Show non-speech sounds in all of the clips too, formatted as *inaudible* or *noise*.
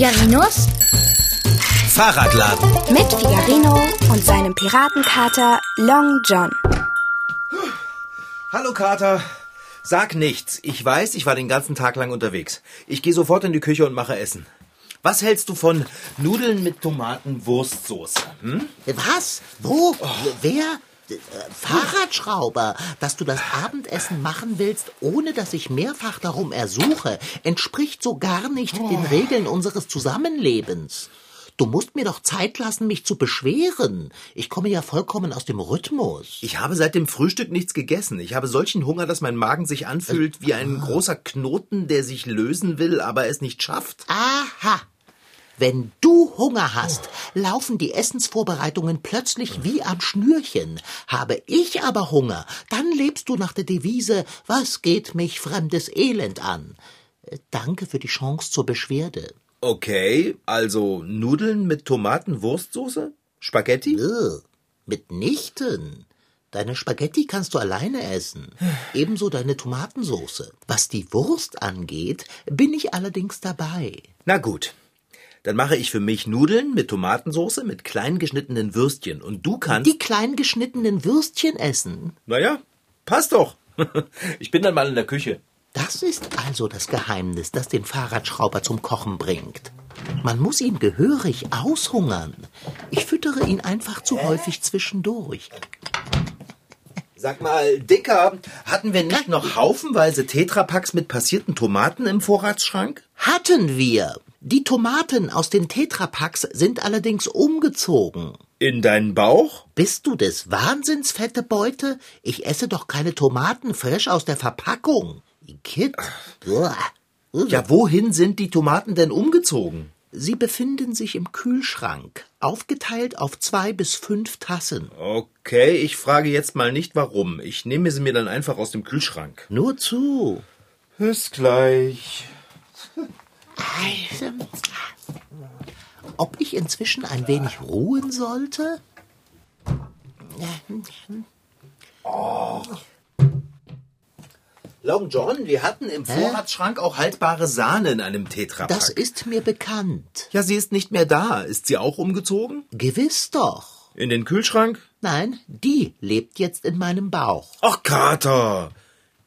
Figarinos Fahrradladen. mit Figarino und seinem Piratenkater Long John. Hallo Kater. Sag nichts. Ich weiß, ich war den ganzen Tag lang unterwegs. Ich gehe sofort in die Küche und mache Essen. Was hältst du von Nudeln mit Tomatenwurstsoße? Hm? Was? Wo? Wer? Fahrradschrauber, dass du das Abendessen machen willst, ohne dass ich mehrfach darum ersuche, entspricht so gar nicht den Regeln unseres Zusammenlebens. Du musst mir doch Zeit lassen, mich zu beschweren. Ich komme ja vollkommen aus dem Rhythmus. Ich habe seit dem Frühstück nichts gegessen. Ich habe solchen Hunger, dass mein Magen sich anfühlt wie ein großer Knoten, der sich lösen will, aber es nicht schafft. Aha. Wenn du Hunger hast, laufen die Essensvorbereitungen plötzlich wie am Schnürchen. Habe ich aber Hunger, dann lebst du nach der Devise, was geht mich fremdes Elend an? Äh, Danke für die Chance zur Beschwerde. Okay, also Nudeln mit Tomatenwurstsoße? Spaghetti? Ugh, mitnichten. Deine Spaghetti kannst du alleine essen. Ebenso deine Tomatensoße. Was die Wurst angeht, bin ich allerdings dabei. Na gut. Dann mache ich für mich Nudeln mit Tomatensoße mit klein geschnittenen Würstchen und du kannst Die klein geschnittenen Würstchen essen. Naja, passt doch. *laughs* Ich bin dann mal in der Küche. Das ist also das Geheimnis, das den Fahrradschrauber zum Kochen bringt. Man muss ihn gehörig aushungern. Ich füttere ihn einfach zu häufig zwischendurch. Sag mal, Dicker, hatten wir nicht noch haufenweise Tetrapacks mit passierten Tomaten im Vorratsschrank? Hatten wir. Die Tomaten aus den Tetrapacks sind allerdings umgezogen. In deinen Bauch? Bist du des Wahnsinns, fette Beute? Ich esse doch keine Tomaten frisch aus der Verpackung. Kid. Ja, wohin sind die Tomaten denn umgezogen? Sie befinden sich im Kühlschrank, aufgeteilt auf zwei bis fünf Tassen. Okay, ich frage jetzt mal nicht warum. Ich nehme sie mir dann einfach aus dem Kühlschrank. Nur zu. Bis gleich. Ob ich inzwischen ein wenig ruhen sollte? Long John, wir hatten im Vorratsschrank auch haltbare Sahne in einem Tetrapack. Das ist mir bekannt. ja, sie ist nicht mehr da. Ist sie auch umgezogen? Gewiss doch. In den Kühlschrank? Nein, die lebt jetzt in meinem Bauch. Ach, Kater.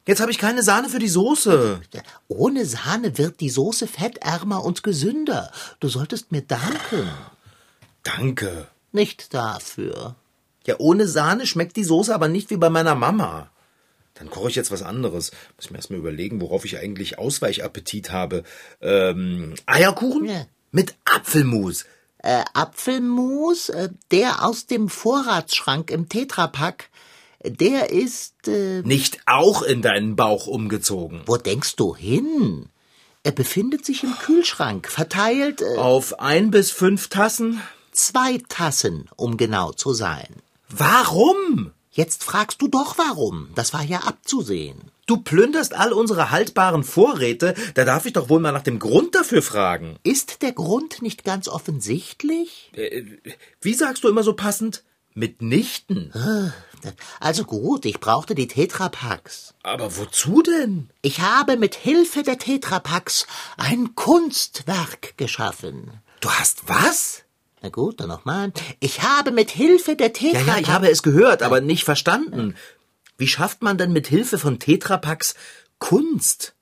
Jetzt habe ich keine Sahne für die Soße. Ohne Sahne wird die Soße fettärmer und gesünder. Du solltest mir danken. Danke. Nicht dafür. Ja, ohne Sahne schmeckt die Soße aber nicht wie bei meiner Mama. Dann koche ich jetzt was anderes. Muss ich mir erstmal überlegen, worauf ich eigentlich Ausweichappetit habe. Ähm, Eierkuchen? Ja. Mit Apfelmus. Äh, Apfelmus, äh, der aus dem Vorratsschrank im Tetrapack, der ist, äh, Nicht auch in deinen Bauch umgezogen. wo denkst du hin? Er befindet sich im Kühlschrank, verteilt äh, Auf ein bis fünf Tassen? zwei Tassen, um genau zu sein. Warum? Jetzt fragst du doch warum. Das war ja abzusehen. Du plünderst all unsere haltbaren Vorräte. Da darf ich doch wohl mal nach dem Grund dafür fragen. Ist der Grund nicht ganz offensichtlich? Äh, wie sagst du immer so passend? Mitnichten. Also gut, ich brauchte die Tetrapacks. Aber wozu denn? Ich habe mit Hilfe der Tetrapacks ein Kunstwerk geschaffen. Du hast was? Na gut, dann nochmal. Ich habe mit Hilfe der Ja, Tetrapacks... ja, ich habe es gehört, aber nicht verstanden. Wie schafft man denn mit Hilfe von Tetrapacks Kunst?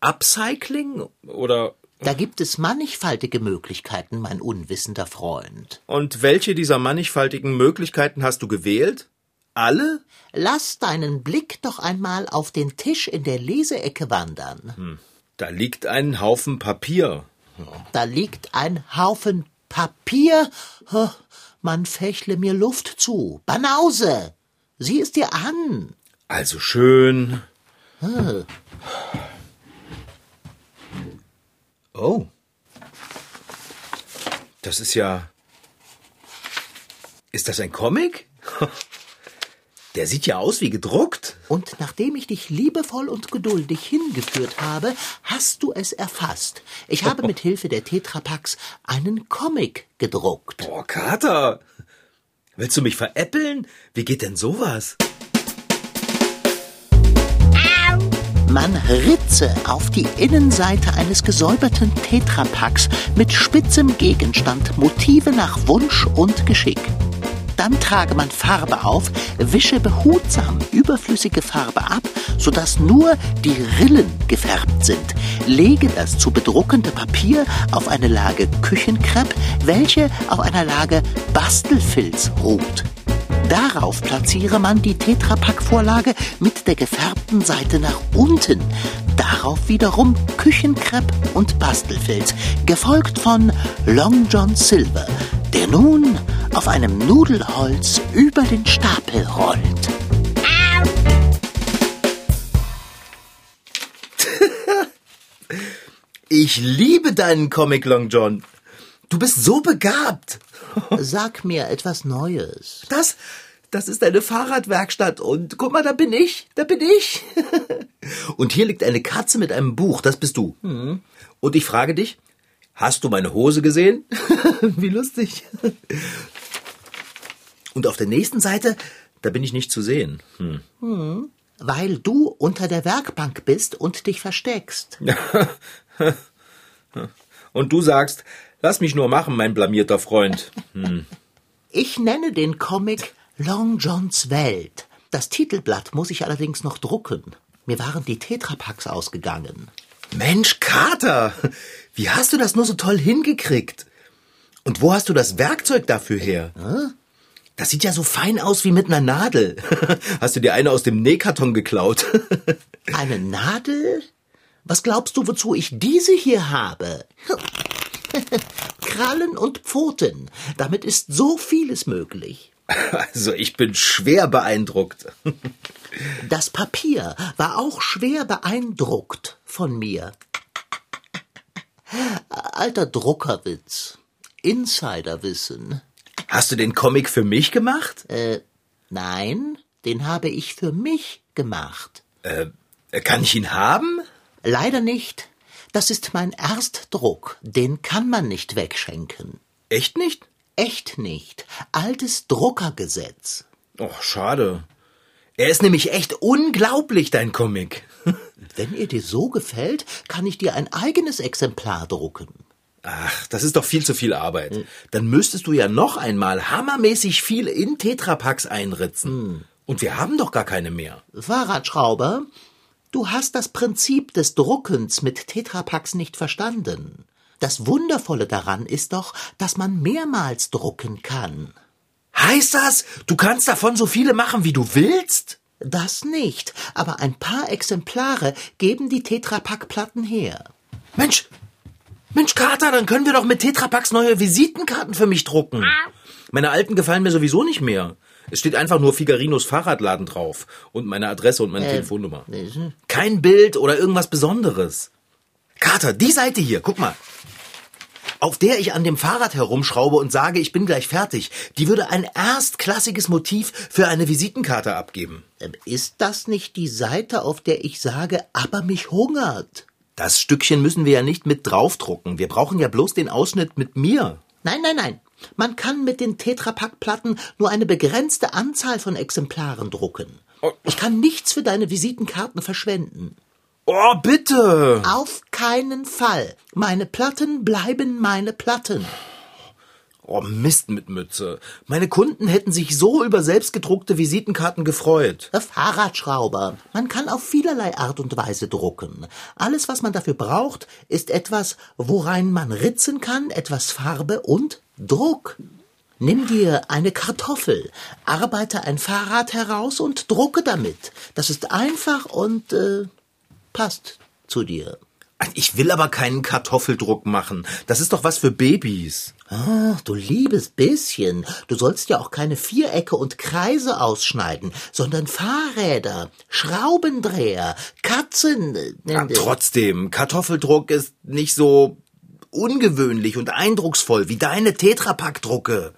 Upcycling oder Da gibt es mannigfaltige Möglichkeiten, mein unwissender Freund. und welche dieser mannigfaltigen Möglichkeiten hast du gewählt? Alle? Lass deinen Blick doch einmal auf den Tisch in der Leseecke wandern. Da liegt ein Haufen Papier. Da liegt ein Haufen Papier. Man fächle mir Luft zu. Banause! Sieh es dir an. Also schön. Oh. Das ist ja. Ist das ein Comic? *laughs* Der sieht ja aus wie gedruckt. Und nachdem ich dich liebevoll und geduldig hingeführt habe, hast du es erfasst. Ich habe mit Hilfe der Tetrapacks einen Comic gedruckt. Boah, Kater. Willst du mich veräppeln? Wie geht denn sowas? Man ritze auf die Innenseite eines gesäuberten Tetrapacks mit spitzem Gegenstand Motive nach Wunsch und Geschick. Dann trage man Farbe auf, wische behutsam überflüssige Farbe ab, sodass nur die Rillen gefärbt sind. Lege das zu bedruckende Papier auf eine Lage Küchenkrepp, welche auf einer Lage Bastelfilz ruht. Darauf platziere man die Tetrapack-Vorlage mit der gefärbten Seite nach unten. Darauf wiederum Küchenkrepp und Bastelfilz, gefolgt von Long John Silver, der nun auf einem Nudelholz über den Stapel rollt. Ich liebe deinen Comic, Long John. Du bist so begabt. Sag mir etwas Neues. Das, das ist eine Fahrradwerkstatt und guck mal, da bin ich, da bin ich. *laughs* Und hier liegt eine Katze mit einem Buch, das bist du. Und ich frage dich, hast du meine Hose gesehen? *laughs* Wie lustig. *laughs* Und auf der nächsten Seite, da bin ich nicht zu sehen. Hm. Weil du unter der Werkbank bist und dich versteckst. Und du sagst, lass mich nur machen, mein blamierter Freund. Ich nenne den Comic Long Johns Welt. Das Titelblatt muss ich allerdings noch drucken. Mir waren die Tetrapacks ausgegangen. Mensch, Kater, wie hast du das nur so toll hingekriegt? Und wo hast du das Werkzeug dafür her? Das sieht ja so fein aus wie mit einer Nadel. *laughs* Hast du dir eine aus dem Nähkarton geklaut? *laughs* Eine Nadel? Was glaubst du, wozu ich diese hier habe? *laughs* Krallen und Pfoten. Damit ist so vieles möglich. *laughs* Also ich bin schwer beeindruckt. *laughs* Das Papier war auch schwer beeindruckt von mir. Alter Druckerwitz. Insiderwissen. Hast du den Comic für mich gemacht? Äh, nein, den habe ich für mich gemacht. Äh, kann ich ihn haben? Leider nicht. Das ist mein Erstdruck. Den kann man nicht wegschenken. Echt nicht? Echt nicht. Altes Druckergesetz. Oh, schade. Er ist nämlich echt unglaublich, dein Comic. *laughs* Wenn er dir so gefällt, kann ich dir ein eigenes Exemplar drucken. Ach, das ist doch viel zu viel Arbeit. Dann müsstest du ja noch einmal hammermäßig viel in Tetrapacks einritzen. Und wir haben doch gar keine mehr. Fahrradschrauber, du hast das Prinzip des Druckens mit Tetrapacks nicht verstanden. Das Wundervolle daran ist doch, dass man mehrmals drucken kann. Heißt das, du kannst davon so viele machen, wie du willst? Das nicht, aber ein paar Exemplare geben die Tetrapack-Platten her. Mensch, Mensch, Kater, dann können wir doch mit Tetrapacks neue Visitenkarten für mich drucken. Meine alten gefallen mir sowieso nicht mehr. Es steht einfach nur Figarinos Fahrradladen drauf und meine Adresse und meine Telefonnummer. Kein Bild oder irgendwas Besonderes. Kater, die Seite hier, guck mal. Auf der ich an dem Fahrrad herumschraube und sage, ich bin gleich fertig, die würde ein erstklassiges Motiv für eine Visitenkarte abgeben. Ähm, Ist das nicht die Seite, auf der ich sage, aber mich hungert? Das Stückchen müssen wir ja nicht mit draufdrucken. Wir brauchen ja bloß den Ausschnitt mit mir. Nein, nein, nein. Man kann mit den Tetrapack-Platten nur eine begrenzte Anzahl von Exemplaren drucken. Ich kann nichts für deine Visitenkarten verschwenden. Oh, bitte! Auf keinen Fall. Meine Platten bleiben meine Platten. Oh, Mist mit Mütze. Meine Kunden hätten sich so über selbstgedruckte Visitenkarten gefreut. Fahrradschrauber. Man kann auf vielerlei Art und Weise drucken. Alles, was man dafür braucht, ist etwas, worein man ritzen kann, etwas Farbe und Druck. Nimm dir eine Kartoffel, arbeite ein Fahrrad heraus und drucke damit. Das ist einfach und äh, passt zu dir. Ich will aber keinen Kartoffeldruck machen. Das ist doch was für Babys. Ah, du liebes bisschen. Du sollst ja auch keine Vierecke und Kreise ausschneiden, sondern Fahrräder, Schraubendreher, Katzen. äh, Ja, äh, trotzdem, Kartoffeldruck ist nicht so ungewöhnlich und eindrucksvoll wie deine Tetrapack-Drucke.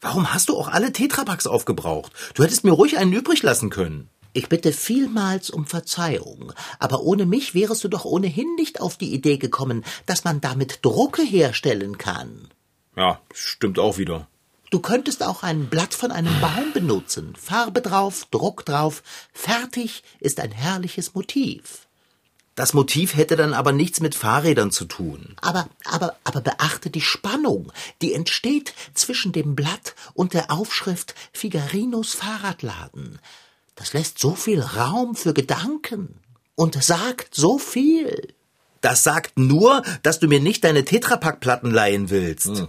Warum hast du auch alle Tetrapacks aufgebraucht? Du hättest mir ruhig einen übrig lassen können. Ich bitte vielmals um Verzeihung, aber ohne mich wärest du doch ohnehin nicht auf die Idee gekommen, dass man damit Drucke herstellen kann. Ja, stimmt auch wieder. Du könntest auch ein Blatt von einem Baum benutzen, Farbe drauf, Druck drauf, fertig ist ein herrliches Motiv. Das Motiv hätte dann aber nichts mit Fahrrädern zu tun. Aber, aber, aber beachte die Spannung, die entsteht zwischen dem Blatt und der Aufschrift Figarinos Fahrradladen. Das lässt so viel Raum für Gedanken und sagt so viel. Das sagt nur, dass du mir nicht deine Tetrapack-Platten leihen willst.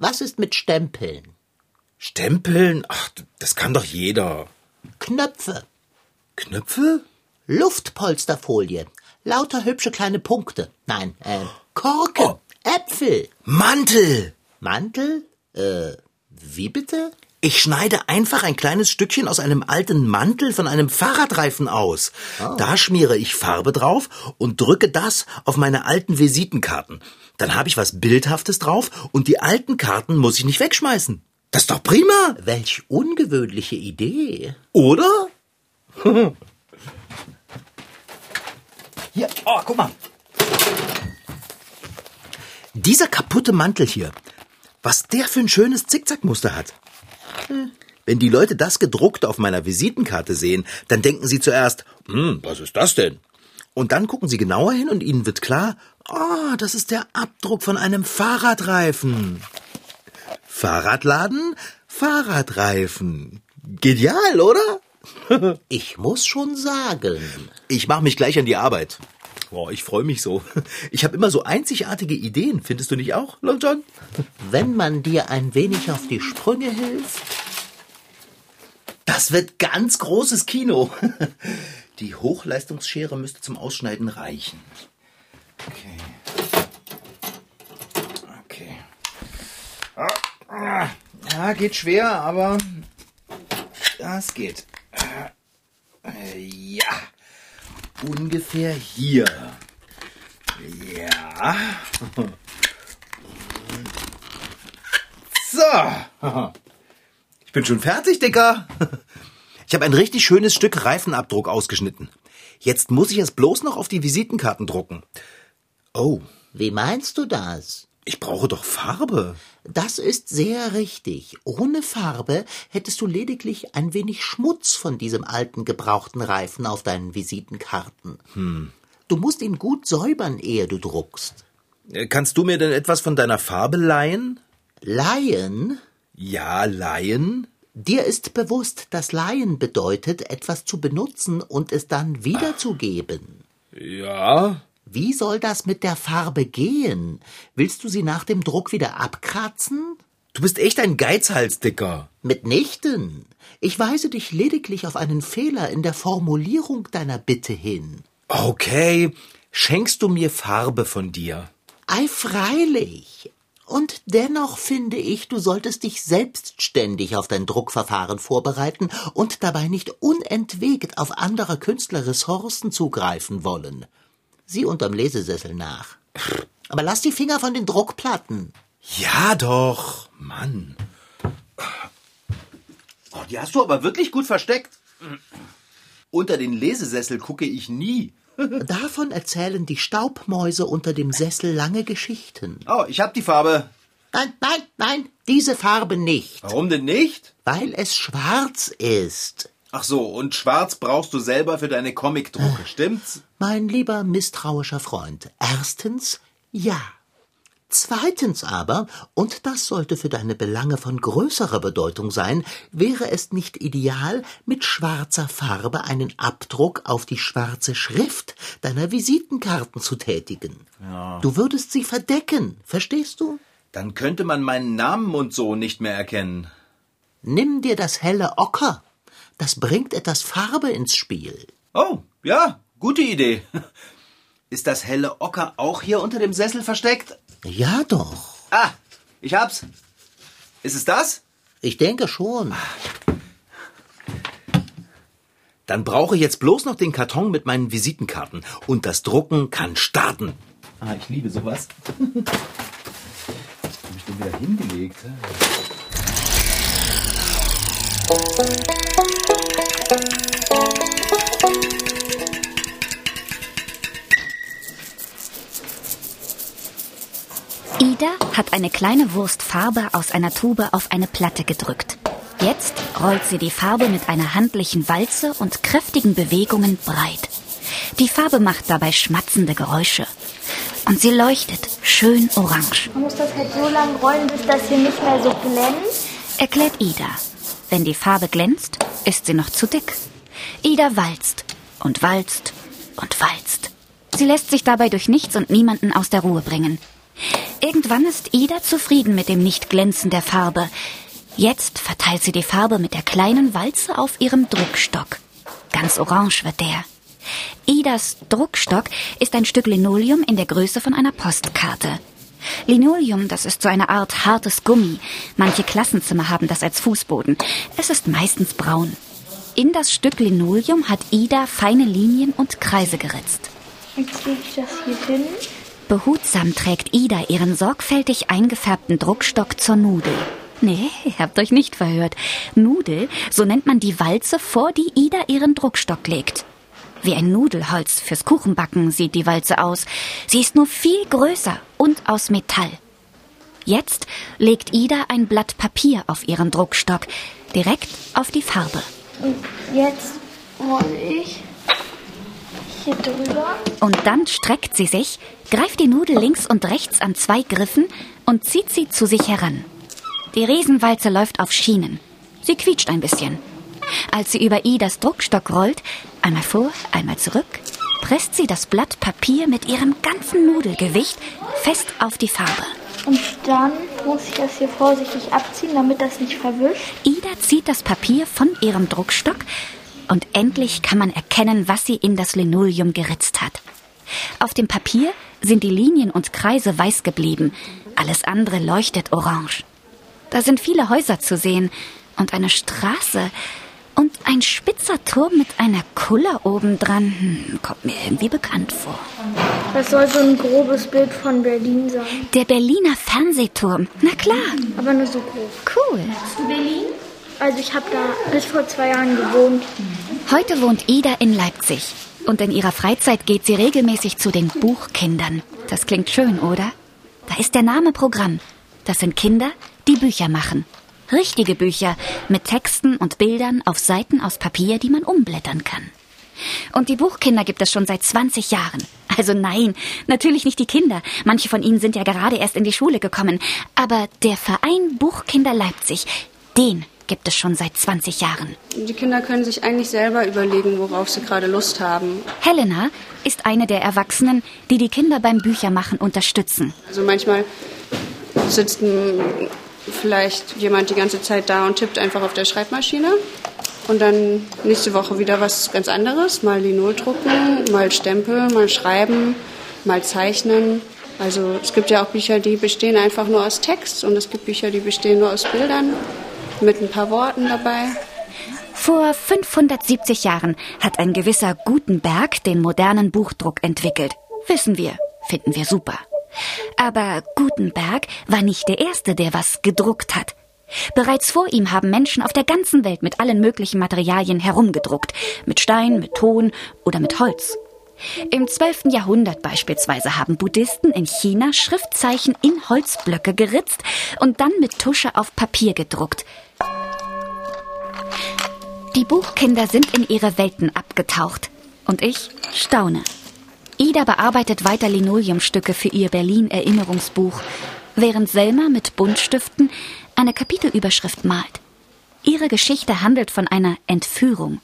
Was ist mit Stempeln? Stempeln? Ach, das kann doch jeder. Knöpfe, Knöpfe? Luftpolsterfolie, lauter hübsche kleine Punkte. Nein, äh, Korken, Äpfel, Mantel! Mantel, äh, wie bitte? Ich schneide einfach ein kleines Stückchen aus einem alten Mantel von einem Fahrradreifen aus. Da schmiere ich Farbe drauf und drücke das auf meine alten Visitenkarten. Dann habe ich was Bildhaftes drauf und die alten Karten muss ich nicht wegschmeißen. Das ist doch prima, Welch ungewöhnliche Idee. oder? Hier, oh, guck mal. Dieser kaputte Mantel hier, was der für ein schönes Zickzackmuster hat. Wenn die Leute das gedruckt auf meiner Visitenkarte sehen, dann denken sie zuerst, hm, was ist das denn? Und dann gucken sie genauer hin und ihnen wird klar, oh, das ist der Abdruck von einem Fahrradreifen. Fahrradladen, Fahrradreifen. Genial, oder? *laughs* Ich muss schon sagen, Ich mache mich gleich an die Arbeit. Boah, ich freue mich so. *laughs* Ich habe immer so einzigartige Ideen, findest du nicht auch, Long John? wenn man dir ein wenig auf die Sprünge hilft, Das wird ganz großes Kino. *laughs* Die Hochleistungsschere müsste zum Ausschneiden reichen. Okay. Okay. Ah, ah. Ja, geht schwer, aber das geht. Äh, Ja. Ungefähr hier. Ja. So. Ich bin schon fertig, Dicker. Ich habe ein richtig schönes Stück Reifenabdruck ausgeschnitten. Jetzt muss ich es bloß noch auf die Visitenkarten drucken. Oh, wie meinst du das? Ich brauche doch Farbe. Das ist sehr richtig. Ohne Farbe hättest du lediglich ein wenig Schmutz von diesem alten gebrauchten Reifen auf deinen Visitenkarten. Du musst ihn gut säubern, ehe du druckst. Äh, Kannst du mir denn etwas von deiner Farbe leihen? Laien? Ja, leihen? Dir ist bewusst, dass Laien bedeutet, etwas zu benutzen und es dann wiederzugeben. Ja. Wie soll das mit der Farbe gehen? Willst du sie nach dem Druck wieder abkratzen? Du bist echt ein Geizhals, Dicker. Mitnichten. Ich weise dich lediglich auf einen Fehler in der Formulierung deiner Bitte hin. Okay, schenkst du mir Farbe von dir? Ei, freilich. Und dennoch finde ich, du solltest dich selbstständig auf dein Druckverfahren vorbereiten und dabei nicht unentwegt auf anderer Künstler Ressourcen zugreifen wollen. Sieh unterm Lesesessel nach. Aber lass die Finger von den Druckplatten. Ja doch, Mann. Oh, die hast du aber wirklich gut versteckt. Unter den Lesesessel gucke ich nie. *laughs* Davon erzählen die Staubmäuse unter dem Sessel lange Geschichten. Oh, ich hab die Farbe. Nein, nein, nein, diese Farbe nicht, Warum denn nicht? weil es schwarz ist. Ach so, und schwarz brauchst du selber für deine Comicdrucke, stimmt's? Mein lieber misstrauischer Freund, erstens ja. Zweitens aber, und das sollte für deine Belange von größerer Bedeutung sein, wäre es nicht ideal, mit schwarzer Farbe einen Abdruck auf die schwarze Schrift deiner Visitenkarten zu tätigen. Du würdest sie verdecken, verstehst du? Dann könnte man meinen Namen und so nicht mehr erkennen. Nimm dir das helle Ocker. Das bringt etwas Farbe ins Spiel. Oh, ja, gute Idee. *laughs* Ist das helle Ocker auch hier unter dem Sessel versteckt? Ja doch. Ah, ich hab's. Ist es das? Ich denke schon. Dann brauche ich jetzt bloß noch den Karton mit meinen Visitenkarten und das Drucken kann starten. Ah, ich liebe sowas. Was *laughs* hab ich denn wieder hingelegt? Ida hat eine kleine Wurst Farbe aus einer Tube auf eine Platte gedrückt. Jetzt rollt sie die Farbe mit einer handlichen Walze und kräftigen Bewegungen breit. Die Farbe macht dabei schmatzende Geräusche. Und sie leuchtet schön orange. Man muss das halt so lang rollen, bis das hier nicht mehr so glänzt. Erklärt Ida. Wenn die Farbe glänzt, ist sie noch zu dick. Ida walzt und walzt und walzt. Sie lässt sich dabei durch nichts und niemanden aus der Ruhe bringen. Irgendwann ist Ida zufrieden mit dem Nichtglänzen der Farbe. Jetzt verteilt sie die Farbe mit der kleinen Walze auf ihrem Druckstock. Ganz orange wird der. Idas Druckstock ist ein Stück Linoleum in der Größe von einer Postkarte. Linoleum, das ist so eine Art hartes Gummi. Manche Klassenzimmer haben das als Fußboden. Es ist meistens braun. In das Stück Linoleum hat Ida feine Linien und Kreise geritzt. Jetzt lege ich das hier hin. Behutsam trägt Ida ihren sorgfältig eingefärbten Druckstock zur Nudel. Nee, ihr habt euch nicht verhört. Nudel, so nennt man die Walze, vor die Ida ihren Druckstock legt. Wie ein Nudelholz fürs Kuchenbacken sieht die Walze aus. Sie ist nur viel größer und aus Metall. Jetzt legt Ida ein Blatt Papier auf ihren Druckstock, direkt auf die Farbe. Und jetzt rolle ich hier drüber. Und dann streckt sie sich, greift die Nudel links und rechts an zwei Griffen und zieht sie zu sich heran. Die Riesenwalze läuft auf Schienen. Sie quietscht ein bisschen. Als sie über Idas Druckstock rollt, einmal vor, einmal zurück, presst sie das Blatt Papier mit ihrem ganzen Nudelgewicht fest auf die Farbe. Und dann muss ich das hier vorsichtig abziehen, damit das nicht verwischt. Ida zieht das Papier von ihrem Druckstock und endlich kann man erkennen, was sie in das Linoleum geritzt hat. Auf dem Papier sind die Linien und Kreise weiß geblieben, alles andere leuchtet orange. Da sind viele Häuser zu sehen und eine Straße und ein spitzer Turm mit einer Kuller obendran. Hm, kommt mir irgendwie bekannt vor. Das soll so ein grobes Bild von Berlin sein. Der Berliner Fernsehturm. Na klar. Aber nur so grob. Cool. Berlin? Also ich habe da bis vor zwei Jahren gewohnt. Heute wohnt Ida in Leipzig. Und in ihrer Freizeit geht sie regelmäßig zu den Buchkindern. Das klingt schön, oder? Da ist der Name Programm. Das sind Kinder, die Bücher machen. Richtige Bücher mit Texten und Bildern auf Seiten aus Papier, die man umblättern kann. Und die Buchkinder gibt es schon seit 20 Jahren. Also nein, natürlich nicht die Kinder. Manche von ihnen sind ja gerade erst in die Schule gekommen. Aber der Verein Buchkinder Leipzig, den gibt es schon seit 20 Jahren. Die Kinder können sich eigentlich selber überlegen, worauf sie gerade Lust haben. Helena ist eine der Erwachsenen, die die Kinder beim Büchermachen unterstützen. Also manchmal sitzt ein, vielleicht jemand die ganze Zeit da und tippt einfach auf der Schreibmaschine. Und dann nächste Woche wieder was ganz anderes. Mal Linol drucken, mal Stempel, mal schreiben, mal zeichnen. Also es gibt ja auch Bücher, die bestehen einfach nur aus Text und es gibt Bücher, die bestehen nur aus Bildern mit ein paar Worten dabei. Vor 570 Jahren hat ein gewisser Gutenberg den modernen Buchdruck entwickelt. Wissen wir, finden wir super. Aber Gutenberg war nicht der Erste, der was gedruckt hat. Bereits vor ihm haben Menschen auf der ganzen Welt mit allen möglichen Materialien herumgedruckt. Mit Stein, mit Ton oder mit Holz. Im 12. Jahrhundert beispielsweise haben Buddhisten in China Schriftzeichen in Holzblöcke geritzt und dann mit Tusche auf Papier gedruckt. Die Buchkinder sind in ihre Welten abgetaucht. Und ich staune. Ida bearbeitet weiter Linoleumstücke für ihr Berlin-Erinnerungsbuch, während Selma mit Buntstiften eine Kapitelüberschrift malt. Ihre Geschichte handelt von einer Entführung.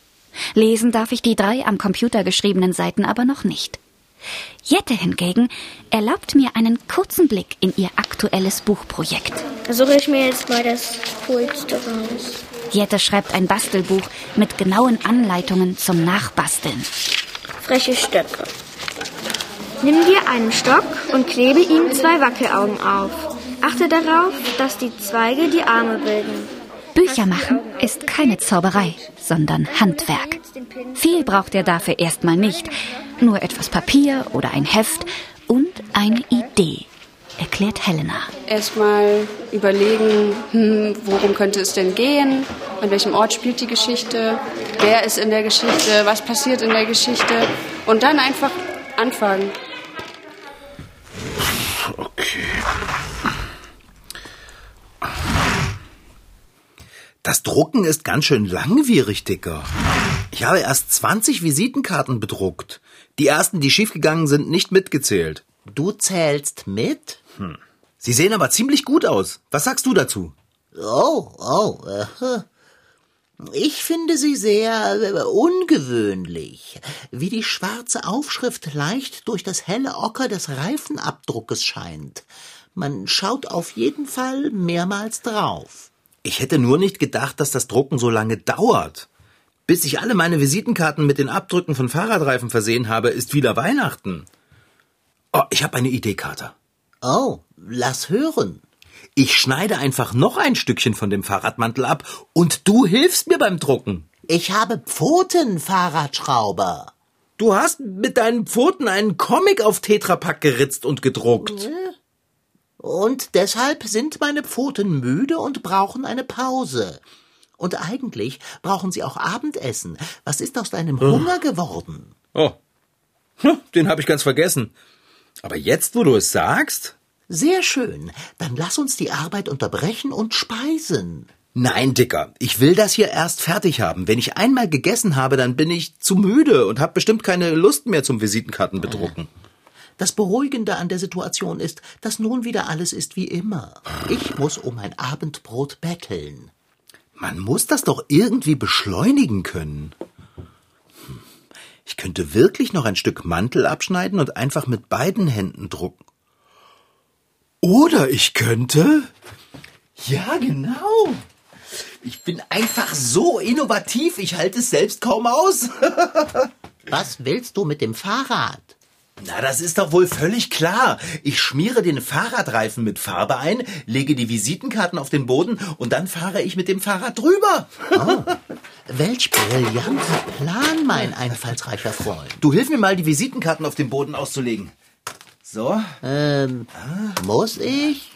Lesen darf ich die drei am Computer geschriebenen Seiten aber noch nicht. Jette hingegen erlaubt mir einen kurzen Blick in ihr aktuelles Buchprojekt. Da suche ich mir jetzt mal das Coolste raus. Jette schreibt ein Bastelbuch mit genauen Anleitungen zum Nachbasteln. Freche Stöcke. Nimm dir einen Stock und klebe ihm zwei Wackelaugen auf. Achte darauf, dass die Zweige die Arme bilden. Bücher machen ist keine Zauberei, sondern Handwerk. Viel braucht ihr dafür erstmal nicht. Nur etwas Papier oder ein Heft und eine Idee, erklärt Helena. Erstmal überlegen, hm, worum könnte es denn gehen? An welchem Ort spielt die Geschichte? Wer ist in der Geschichte? Was passiert in der Geschichte? Und dann einfach anfangen. Okay. Das Drucken ist ganz schön langwierig, Dicker. Ich habe erst 20 Visitenkarten bedruckt. Die ersten, die schiefgegangen sind, nicht mitgezählt. Du zählst mit? Sie sehen aber ziemlich gut aus. Was sagst du dazu? Oh, oh. Äh, ich finde sie sehr äh, ungewöhnlich, wie die schwarze Aufschrift leicht durch das helle Ocker des Reifenabdruckes scheint. Man schaut auf jeden Fall mehrmals drauf. Ich hätte nur nicht gedacht, dass das Drucken so lange dauert. Bis ich alle meine Visitenkarten mit den Abdrücken von Fahrradreifen versehen habe, ist wieder Weihnachten. Oh, ich habe eine Idee, Kater. Oh, lass hören. Ich schneide einfach noch ein Stückchen von dem Fahrradmantel ab und du hilfst mir beim Drucken. Ich habe Pfoten, Fahrradschrauber. Du hast mit deinen Pfoten einen Comic auf Tetrapack geritzt und gedruckt. Und deshalb sind meine Pfoten müde und brauchen eine Pause. Und eigentlich brauchen sie auch Abendessen. Was ist aus deinem Hunger geworden? Oh, Hm, den habe ich ganz vergessen. Aber jetzt, wo du es sagst? Sehr schön. Dann lass uns die Arbeit unterbrechen und speisen. Nein, Dicker, ich will das hier erst fertig haben. Wenn ich einmal gegessen habe, dann bin ich zu müde und habe bestimmt keine Lust mehr zum Visitenkartenbedrucken. Das Beruhigende an der Situation ist, dass nun wieder alles ist wie immer. Ich muss um mein Abendbrot betteln. Man muss das doch irgendwie beschleunigen können. Hm, Ich könnte wirklich noch ein Stück Mantel abschneiden und einfach mit beiden Händen drucken. Oder ich könnte. Ja, genau. Ich bin einfach so innovativ, ich halte es selbst kaum aus. *laughs* Was willst du mit dem Fahrrad? Na, das ist doch wohl völlig klar. Ich schmiere den Fahrradreifen mit Farbe ein, lege die Visitenkarten auf den Boden und dann fahre ich mit dem Fahrrad drüber. Welch brillanter Plan, mein einfallsreicher Freund. Du hilf mir mal, die Visitenkarten auf dem Boden auszulegen. So. Ähm, muss ich?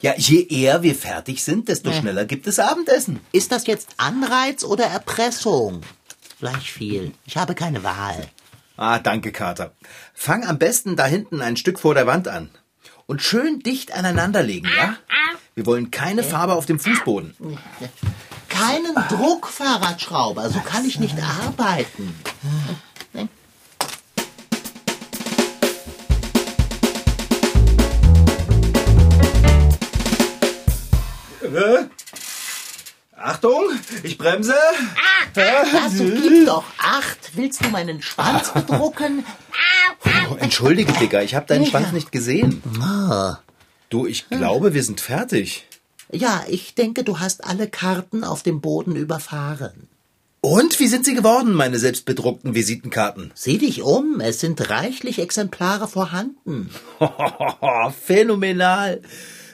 Ja, je eher wir fertig sind, desto schneller gibt es Abendessen. Ist das jetzt Anreiz oder Erpressung? Gleich viel. Ich habe keine Wahl. Ah, danke, Kater. Fang am besten da hinten ein Stück vor der Wand an. Und schön dicht aneinander legen, ja? Wir wollen keine Farbe auf dem Fußboden. Keinen Druck, Fahrradschrauber. So kann ich nicht arbeiten. Achtung, ich bremse. Also gib doch acht. Willst du meinen Schwanz bedrucken? Oh, entschuldige, Dicker, ich habe deinen Ja. Schwanz nicht gesehen. Ah. Du, ich glaube, wir sind fertig. Ja, ich denke, du hast alle Karten auf dem Boden überfahren. Und wie sind sie geworden, meine selbstbedruckten Visitenkarten? Sieh dich um, es sind reichlich Exemplare vorhanden. *laughs* Phänomenal.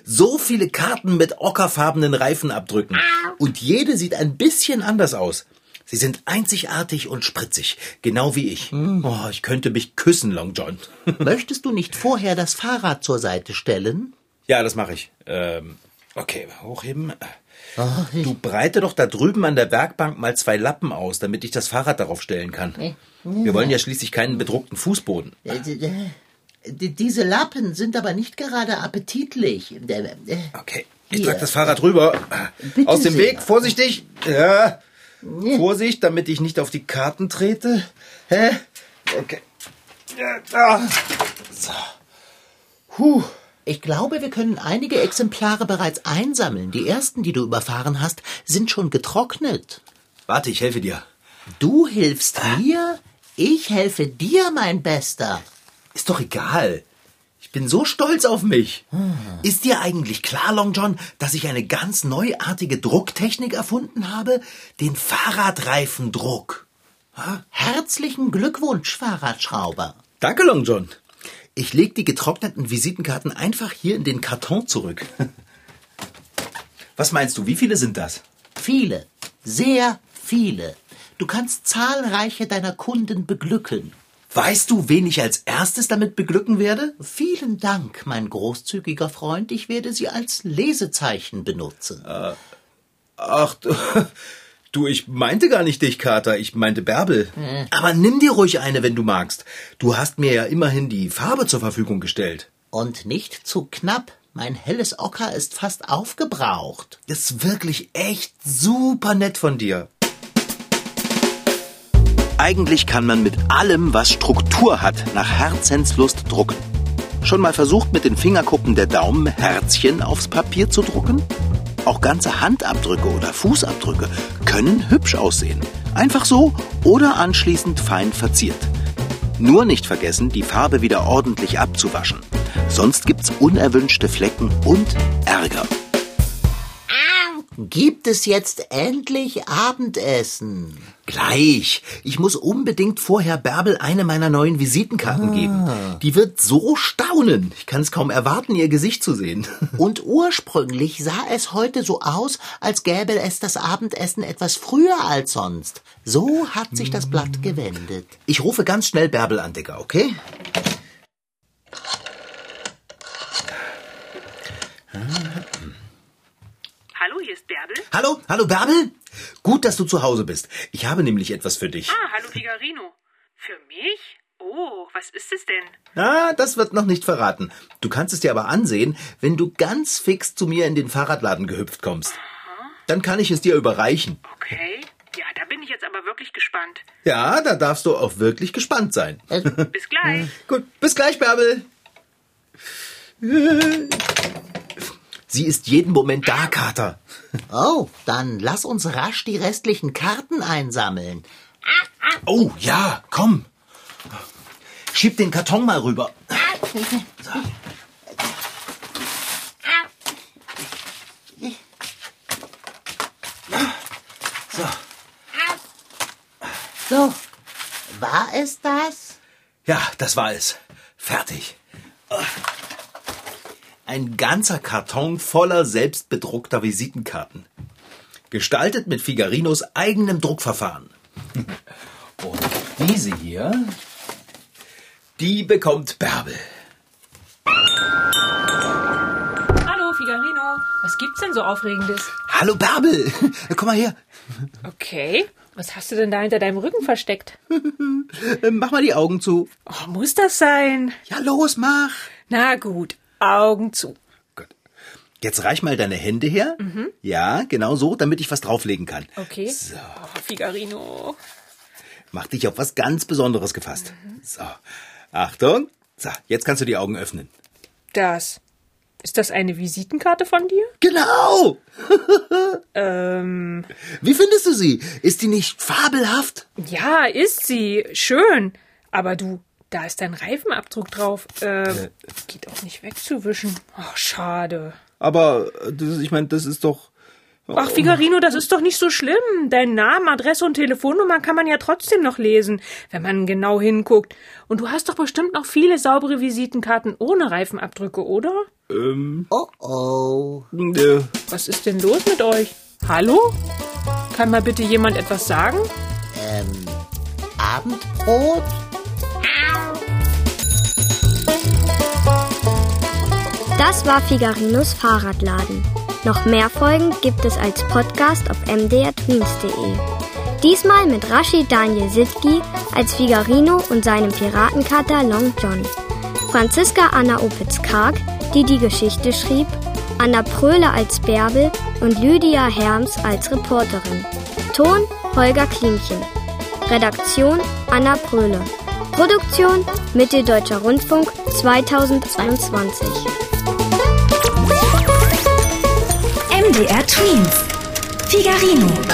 So viele Karten mit ockerfarbenen Reifenabdrücken. Und jede sieht ein bisschen anders aus. Sie sind einzigartig und spritzig, genau wie ich. Oh, ich könnte mich küssen, Long John. *laughs* Möchtest du nicht vorher das Fahrrad zur Seite stellen? ja, das mache ich. Ähm, okay, hochheben. Du breite doch da drüben an der Werkbank mal zwei Lappen aus, damit ich das Fahrrad darauf stellen kann. Wir wollen ja schließlich keinen bedruckten Fußboden. Diese Lappen sind aber nicht gerade appetitlich. Äh, Okay, ich trage das Fahrrad rüber. Bitte Aus dem sehr. Weg, vorsichtig. Ja. Vorsicht, damit ich nicht auf die Karten trete. Hä? Okay. Ja. So. Puh. Ich glaube, wir können einige Exemplare bereits einsammeln. Die ersten, die du überfahren hast, sind schon getrocknet. Warte, ich helfe dir. Du hilfst mir, ich helfe dir, mein Bester. Ist doch egal. Ich bin so stolz auf mich. Ist dir eigentlich klar, Long John, dass ich eine ganz neuartige Drucktechnik erfunden habe? Den Fahrradreifendruck. Herzlichen Glückwunsch, Fahrradschrauber. Danke, Long John. Ich leg die getrockneten Visitenkarten einfach hier in den Karton zurück. *laughs* Was meinst du, wie viele sind das? Viele, sehr viele. Du kannst zahlreiche deiner Kunden beglücken. Weißt du, wen ich als erstes damit beglücken werde? Vielen Dank, mein großzügiger Freund. Ich werde sie als Lesezeichen benutzen. Ach, du, *laughs* du, ich meinte gar nicht dich, Kater, ich meinte Bärbel. Aber nimm dir ruhig eine, wenn du magst. Du hast mir ja immerhin die Farbe zur Verfügung gestellt. Und nicht zu knapp. Mein helles Ocker ist fast aufgebraucht. Das ist wirklich echt super nett von dir. Eigentlich kann man mit allem, was Struktur hat, nach Herzenslust drucken. Schon mal versucht, mit den Fingerkuppen der Daumen Herzchen aufs Papier zu drucken? Auch ganze Handabdrücke oder Fußabdrücke können hübsch aussehen. Einfach so oder anschließend fein verziert. Nur nicht vergessen, die Farbe wieder ordentlich abzuwaschen. Sonst gibt's unerwünschte Flecken und Ärger. Gibt es jetzt endlich Abendessen? Gleich. Ich muss unbedingt vorher Bärbel eine meiner neuen Visitenkarten geben. Die wird so staunen. Ich kann es kaum erwarten, ihr Gesicht zu sehen. *laughs* Und ursprünglich sah es heute so aus, als gäbe es das Abendessen etwas früher als sonst. So hat sich das Blatt gewendet. Ich rufe ganz schnell Bärbel an, Dicker, okay? Hallo, hier ist Bärbel. Hallo, hallo Bärbel? Gut, dass du zu Hause bist. Ich habe nämlich etwas für dich. Ah, hallo Figarino. Für mich? Oh, was ist es denn? Ah, das wird noch nicht verraten. Du kannst es dir aber ansehen, wenn du ganz fix zu mir in den Fahrradladen gehüpft kommst. Dann kann ich es dir überreichen. Okay. Ja, da bin ich jetzt aber wirklich gespannt. Ja, da darfst du auch wirklich gespannt sein. Bis gleich. *laughs* Gut, bis gleich, Bärbel. *laughs* Sie ist jeden Moment da, Kater. Oh, dann lass uns rasch die restlichen Karten einsammeln. Oh, ja, komm. Schieb den Karton mal rüber. So. So, war es das? Ja, das war es. Fertig. Ein ganzer Karton voller selbstbedruckter Visitenkarten. Gestaltet mit Figarinos eigenem Druckverfahren. *laughs* Und diese hier, die bekommt Bärbel. Hallo, Figarino. Was gibt's denn so Aufregendes? Hallo Bärbel, *laughs* komm mal her. Okay. Was hast du denn da hinter deinem Rücken versteckt? *laughs* Mach mal die Augen zu. Oh, muss das sein? Ja, los, mach. Na gut, Augen zu. Gut. Jetzt reich mal deine Hände her. Ja, genau so, damit ich was drauflegen kann. Okay. So. Oh, Figarino. Mach dich auf was ganz Besonderes gefasst. So. Achtung. So, jetzt kannst du die Augen öffnen. Das. Ist das eine Visitenkarte von dir? Genau! *laughs* Ähm, Wie findest du sie? Ist die nicht fabelhaft? ja, ist sie. Schön. Aber du, da ist dein Reifenabdruck drauf. Ähm, geht auch nicht wegzuwischen. Ach, schade. Aber äh, das, ich meine, das ist doch. Ach, Figarino, das ist doch nicht so schlimm. Deinen Namen, Adresse und Telefonnummer kann man ja trotzdem noch lesen, wenn man genau hinguckt. Und du hast doch bestimmt noch viele saubere Visitenkarten ohne Reifenabdrücke, oder? Oh oh. Äh, Was ist denn los mit euch? Hallo? Kann mal bitte jemand etwas sagen? Ähm, Abendbrot? Das war Figarinos Fahrradladen. Noch mehr Folgen gibt es als Podcast auf mdrtweens.de. Diesmal mit Rashid Daniel Sitki als Figarino und seinem Piratenkater Long John. Franziska Anna Opitz-Karg, die die Geschichte schrieb, Anna Pröhle als Bärbel und Lydia Herms als Reporterin. Ton Holger Klimchen. Redaktion Anna Pröhle. Produktion Mitteldeutscher Rundfunk 2022. MDR Twins. Figarino.